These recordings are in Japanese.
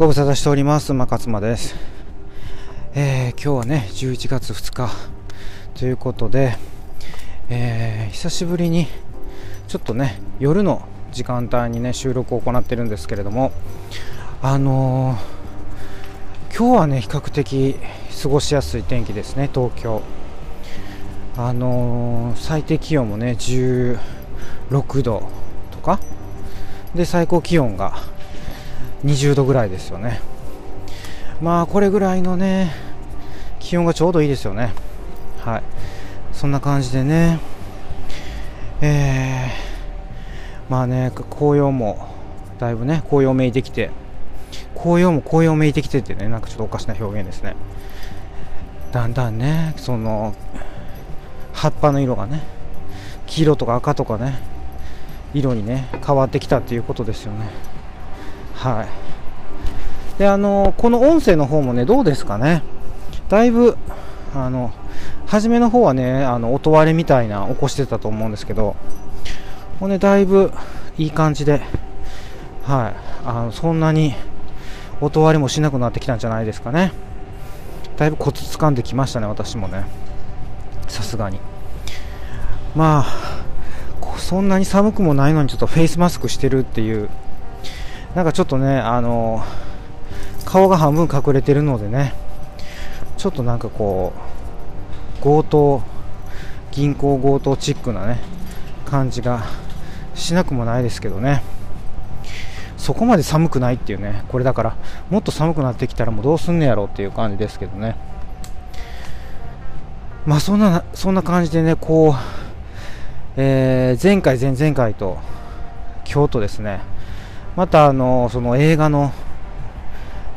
ご無沙汰しております。馬勝間です、えー、今日はね11月2日。ということで、えー、久しぶりにちょっとね夜の時間帯にね収録を行ってるんですけれどもあのー、今日はね比較的過ごしやすい天気ですね東京。あの最低気温もね16度とか。で最高気温が20度ぐらいですよね。まあこれぐらいのね気温がちょうどいいですよね。はい。そんな感じでね。えー、まあね紅葉もだいぶね紅葉めいてきて紅葉も紅葉めいてきてってねなんかちょっとおかしな表現ですね。だんだんねその葉っぱの色がね黄色とか赤とかね色にね変わってきたっていうことですよね。はい。であのこの音声の方もねどうですかね。だいぶあの初めの方はねあの音割れみたいな起こしてたと思うんですけどもうねだいぶいい感じではい。あのそんなに音割れもしなくなってきたんじゃないですかね。だいぶコツ掴んできましたね私もね。さすがに。まあそんなに寒くもないのにちょっとフェイスマスクしてるっていうなんかちょっとねあの顔が半分隠れてるのでねちょっとなんかこう強盗銀行強盗チックなね感じがしなくもないですけどね。そこまで寒くないっていうねこれだからもっと寒くなってきたらもうどうすんねやろっていう感じですけどね。まあそんなそんな感じでねこうえー、前回、前々回と今日とですね。またあのその映画の、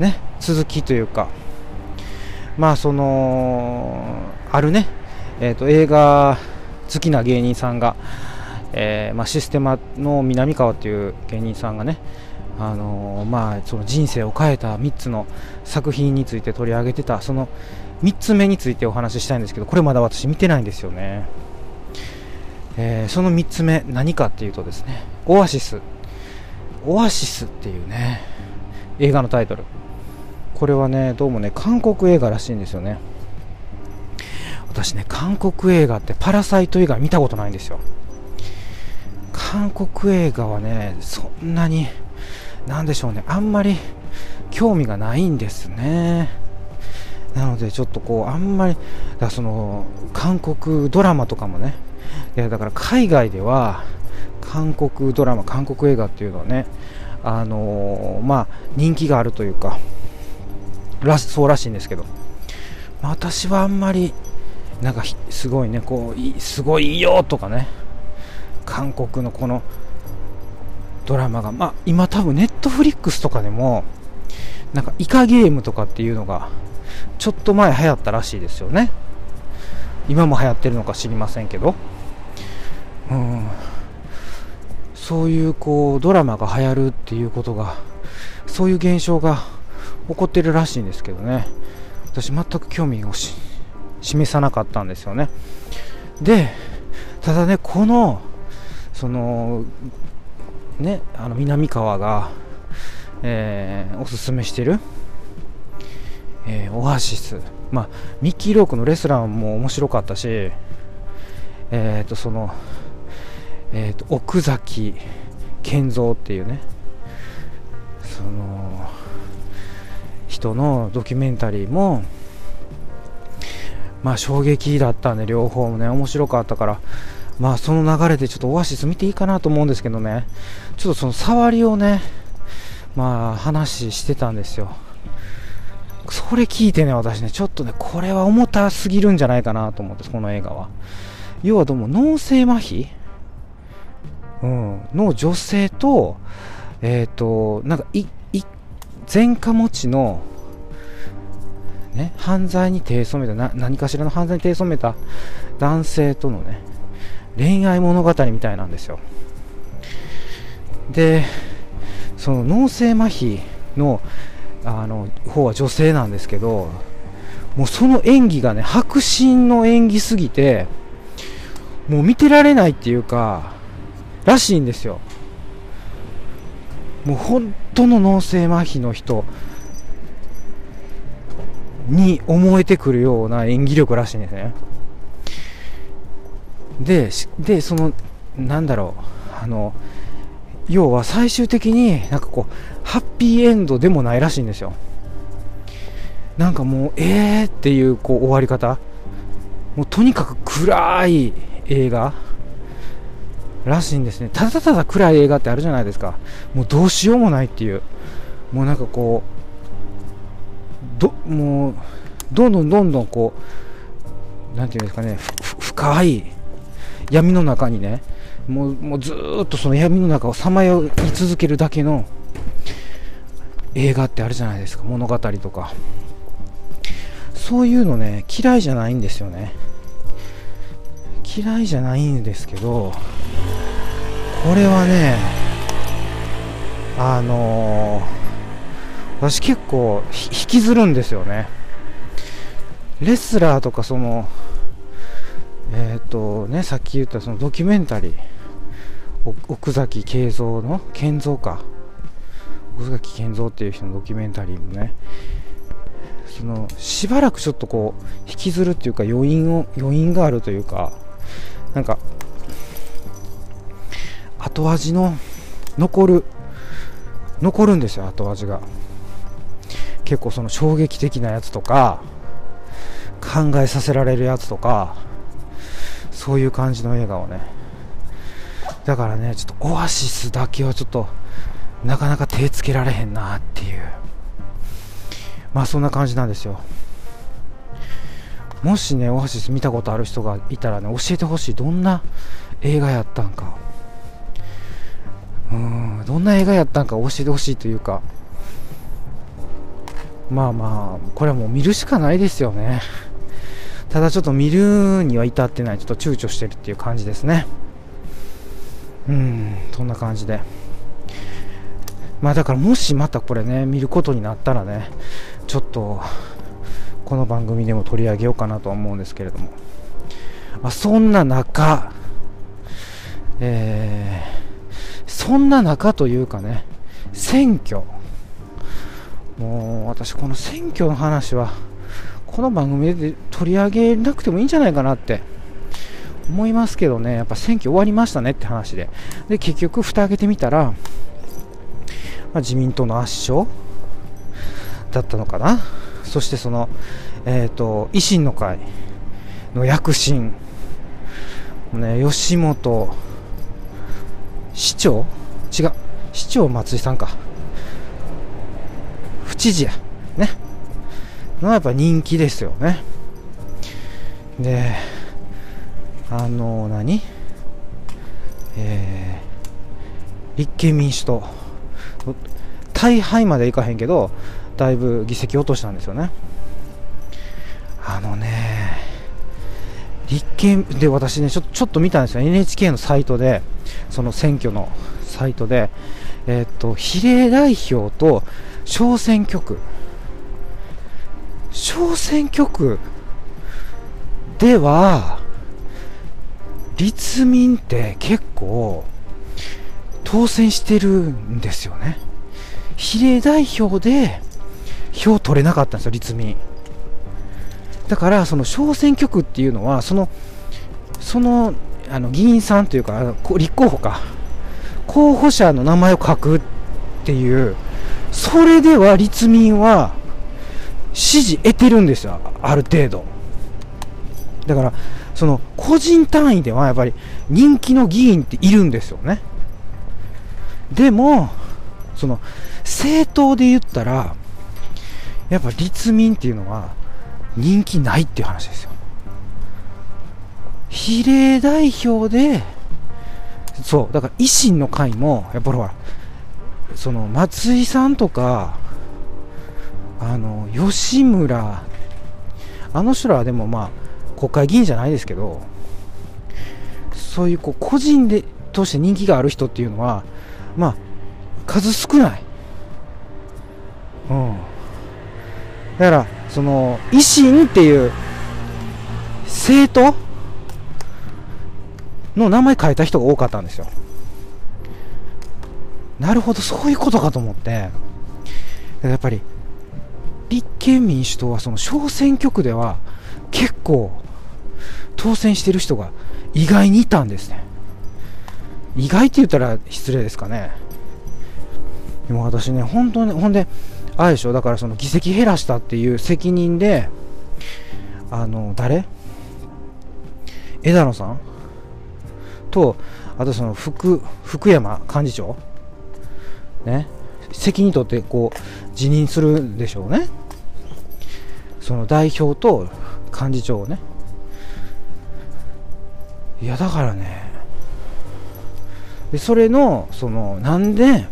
ね、続きというか、まあそのあるね、えーと、映画好きな芸人さんが、えー、まあ、システマの南川という芸人さんがねあのまあ、その人生を変えた3つの作品について取り上げてたその3つ目についてお話ししたいんですけどこれまだ私見てないんですよね。えー、その3つ目何かっていうとですねオアシスオアシスっていうね映画のタイトル。これはねどうもね韓国映画らしいんですよね。私ね韓国映画ってパラサイト以外見たことないんですよ。韓国映画はねそんなになんでしょうねあんまり興味がないんですね。なのでちょっとこうあんまりだその韓国ドラマとかもね。いやだから海外では韓国ドラマ、韓国映画っていうのはね、あのー、まあ、人気があるというか、らそうらしいんですけど、まあ、私はあんまり、なんかすごいね、こう、すごいよとかね、韓国のこのドラマが、まあ、今多分ネットフリックスとかでも、なんかイカゲームとかっていうのが、ちょっと前流行ったらしいですよね。今も流行ってるのか知りませんけど。うん、そういうこうドラマが流行るっていうことがそういう現象が起こってるらしいんですけどね。私全く興味を示さなかったんですよね。でただねこのそのねあの南川が、えー、おすすめしてる、えー、オアシス。まあミッキー・ロークのレスランも面白かったしえっ、ー、とそのえーと、奥崎健三っていうねその人のドキュメンタリーもまあ衝撃だったんで両方もね面白かったからまあその流れでちょっとオアシス見ていいかなと思うんですけどねちょっとその触りをねまあ話してたんですよ。それ聞いてね私ねちょっとねこれは重たすぎるんじゃないかなと思ってこの映画は。要はどうも脳性麻痺うん、の女性と、えっ、ー、と、なんかい、い、前科持ちの、ね、犯罪に手染めたな、何かしらの犯罪に手染めた男性とのね、恋愛物語みたいなんですよ。で、その脳性麻痺の、あの、方は女性なんですけど、もうその演技がね、迫真の演技すぎて、もう見てられないっていうか、らしいんですよ。もう本当の脳性麻痺の人に思えてくるような演技力らしいんですね。ででそのなんだろう。あの要は最終的になんかこうハッピーエンドでもないらしいんですよ。なんかもうえーっていうこう終わり方。もうとにかく暗い映画。らしいんですね。ただただ暗い映画ってあるじゃないですか。もうどうしようもないっていう。もうなんかこうどもうどんどんどんどんこうなんていうんですかね。深い闇の中にねもうもうずっとその闇の中をさまよい続けるだけの映画ってあるじゃないですか。物語とか。そういうのね嫌いじゃないんですよね。嫌いじゃないんですけどこれはねあのー、私結構引きずるんですよね。レスラーとかそのえっ、ー、とねさっき言ったそのドキュメンタリー。奥崎慶三の健三か。奥崎健三っていう人のドキュメンタリーもね。そのしばらくちょっとこう引きずるっていうか余韻を余韻があるというかなんか後味の残る残るんですよ後味が。結構その衝撃的なやつとか考えさせられるやつとかそういう感じの映画をね。だからねちょっとオアシスだけはちょっとなかなか手つけられへんなっていう。まあそんな感じなんですよ。もしねオアシス見たことある人がいたらね教えてほしい。どんな映画やったんか。うん。どんな映画やったんか教えてほしいというか。まあまあこれはもう見るしかないですよね。ただちょっと見るには至ってないちょっと躊躇してるっていう感じですね。うんそんな感じで。まあだからもしまたこれね見ることになったらねちょっとこの番組でも取り上げようかなとは思うんですけれども、まあ、そんな中えー、そんな中というかね選挙。もう私この選挙の話はこの番組で取り上げなくてもいいんじゃないかなって思いますけどね、やっぱ選挙終わりましたねって話で、で結局、蓋開けてみたら、まあ、自民党の圧勝だったのかな、そしてその、えーと、維新の会の躍進、ね、吉本市長？違う、市長松井さんか、府知事や、ね、のやっぱ人気ですよね。で、あの何？えー、立憲民主党。大敗までいかへんけどだいぶ議席落としたんですよね。あのね立憲で私ねちょちょっと見たんですよ。NHK のサイトで。その選挙のサイトでえ、っと比例代表と小選挙区。小選挙区では立民って結構当選してるんですよね。比例代表で票取れなかったんですよ立民。だからその小選挙区っていうのはそのそのあの議員さんというか立候補か。候補者の名前を書くっていう。それでは立民は支持得てるんですよ。ある程度。だからその個人単位ではやっぱり人気の議員っているんですよね。でもその政党で言ったらやっぱ立民っていうのは人気ないっていう話ですよ。比例代表でそうだから維新の会もやっぱほらその松井さんとかあの吉村あの人らはでもまあ国会議員じゃないですけどそういうこう個人でとして人気がある人っていうのはまあ数少ない。うん。だからその維新っていう政党の名前変えた人が多かったんですよ。なるほどそういうことかと思って。やっぱり立憲民主党はその小選挙区では結構当選してる人が意外にいたんですね。意外って言ったら失礼ですかね。でも私ね本当にほんであれでしょだからその議席減らしたっていう責任であの誰？枝野さん？とあとその福福山幹事長ね責任取ってこう辞任するでしょうね。その代表と幹事長をね。いやだからねでそれのそのなんで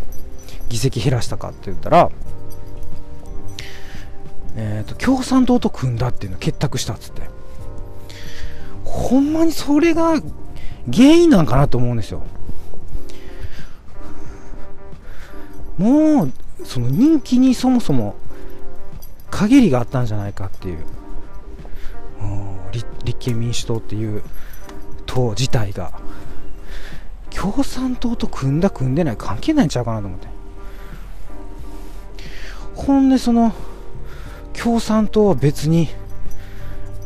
議席減らしたかって言ったらえーと、共産党と組んだっていうのを結託したっつって。ほんまにそれが原因なんかなと思うんですよ。もうその人気にそもそも陰りがあったんじゃないかっていう。立憲民主党っていう党自体が。共産党と組んだ組んでない関係ないんちゃうかなと思って。ほんでその共産党は別に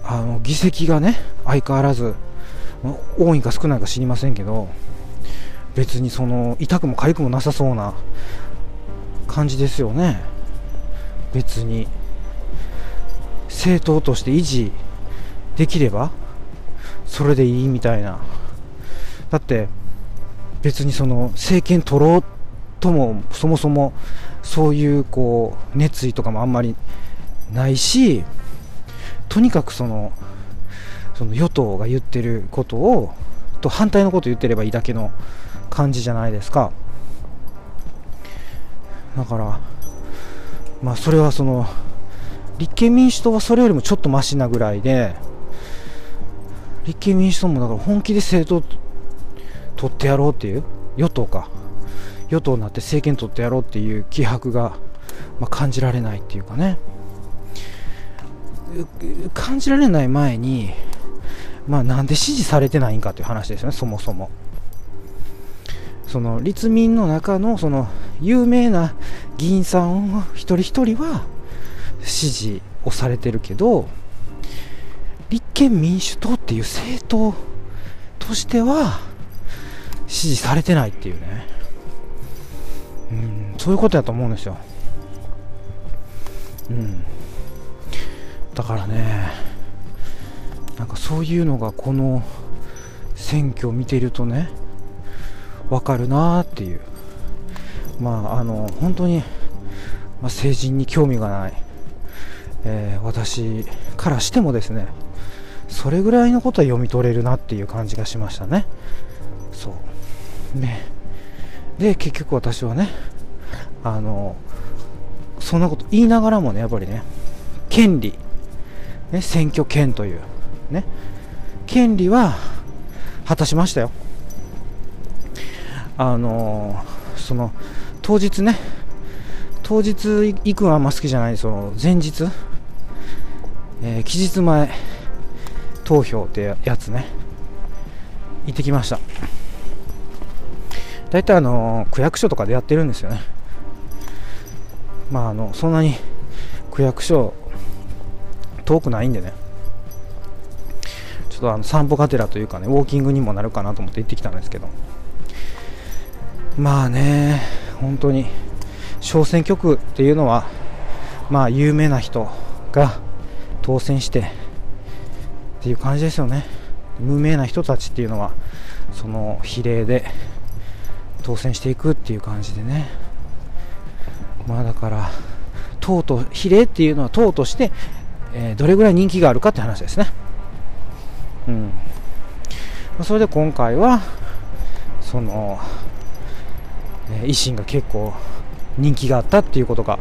あの議席がね相変わらず多いか少ないか知りませんけど別にその痛くも痒くもなさそうな感じですよね。別に。政党として維持できればそれでいいみたいな。だって別にその政権取ろうともそもそもそういうこう熱意とかもあんまりないしとにかくそのその与党が言ってることをと反対のこと言ってればいいだけの感じじゃないですか。だからまあそれはその立憲民主党はそれよりもちょっとマシなぐらいで立憲民主党もだから本気で政党取ってやろうっていう与党か。与党になって政権取ってやろうっていう気迫が、まあ、感じられないっていうかね。感じられない前に、まあ、なんで支持されてないんかという話ですよね、そもそも。その立民の中のその有名な議員さん一人一人は支持をされてるけど立憲民主党っていう政党としては支持されてないっていうね。うんそういうことやと思うんですよ。うん。だからねかそういうのがこの選挙を見ているとねわかるなーっていう。まああの本当に、まあ、政治に興味がない、えー、私からしてもですねそれぐらいのことは読み取れるなっていう感じがしましたね。そう。ね。で結局私はねあのそんなこと言いながらもねやっぱりね権利。ね、選挙権という、ね、権利は果たしましたよ。あのー、その当日ね、当日行くのはあんま好きじゃない、その前日、えー、期日前。投票ってやつね、行ってきました。大体あの、区役所とかでやってるんですよね。まああの、そんなに区役所遠くないんでね。とあの散歩がてらというかねウォーキングにもなるかなと思って行ってきたんですけど。まあね本当に小選挙区っていうのはまあ有名な人が当選してっていう感じですよね。無名な人たちっていうのはその比例で当選していくっていう感じでね。まあだから党と比例っていうのは党としてえー、どれぐらい人気があるかって話ですね。うん。それで今回は、その、えー、維新が結構人気があったっていうことが、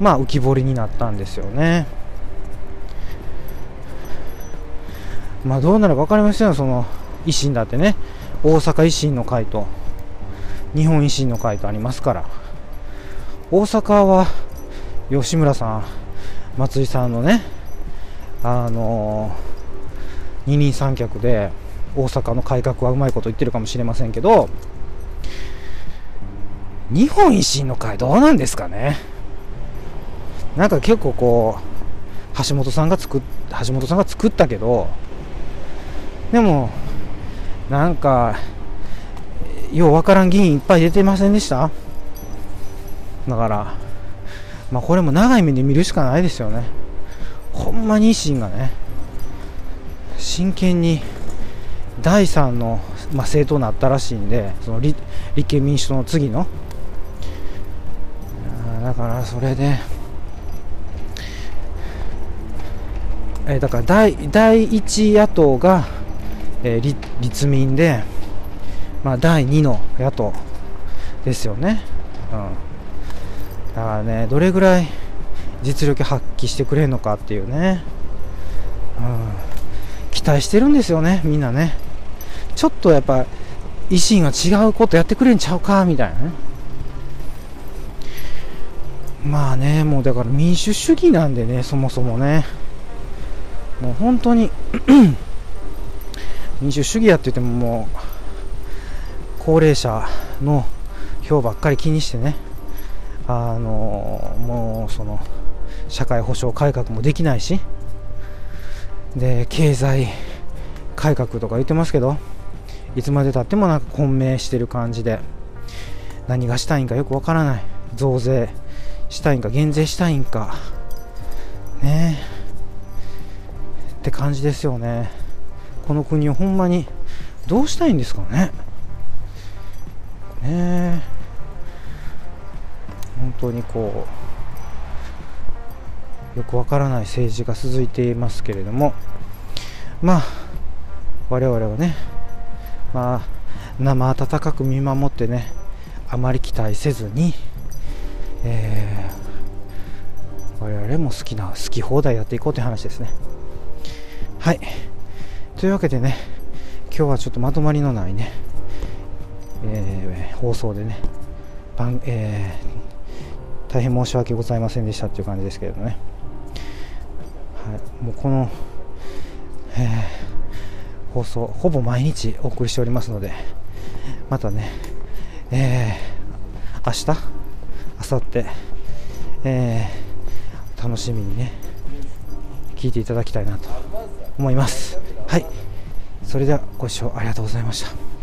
まあ浮き彫りになったんですよね。まあどうなるか分かりませんよ、その維新だってね、大阪維新の会と日本維新の会とありますから、大阪は吉村さん、松井さんのね、あの二人三脚で大阪の改革はうまいこと言ってるかもしれませんけど日本維新の会どうなんですかね？なんか結構こう橋本さんが作っ橋本さんが作ったけどでもなんかようわからん議員いっぱい出てませんでした？だからまあこれも長い目で見るしかないですよね。ほんまに維新がね。真剣に第3の、まあ、政党になったらしいんでその立憲民主党の次の。だからそれでえだから第第1野党が、えー、立立民で、まあ、第2の野党ですよね、うん、だからねどれぐらい実力発揮してくれるのかっていうね、うん、待してるんですよねみんなね。ちょっとやっぱ維新は違うことやってくれんちゃうかみたいなね。まあね、もうだから民主主義なんでね、そもそもね、もう本当に 民主主義やって言ってももう、高齢者の票ばっかり気にしてね、あのもうその、社会保障改革もできないし、で、経済改革とか言ってますけど、いつまでたってもなんか混迷してる感じで、何がしたいんかよくわからない。増税したいんか減税したいんか。ね。えって感じですよね。この国をほんまにどうしたいんですかね。ね。本当にこうよくわからない政治が続いていますけれどもまあ我々はねまあ生温かく見守ってねあまり期待せずにえー、我々も好きな好き放題やっていこうという話ですね。はい。というわけでね今日はちょっとまとまりのないね、えー、放送でね、えー、大変申し訳ございませんでしたっていう感じですけれどね、もうこの、えー、放送ほぼ毎日お送りしておりますのでまたね、えー、明日あさって、えー、楽しみにね聞いていただきたいなと思います。はい。それではご視聴ありがとうございました。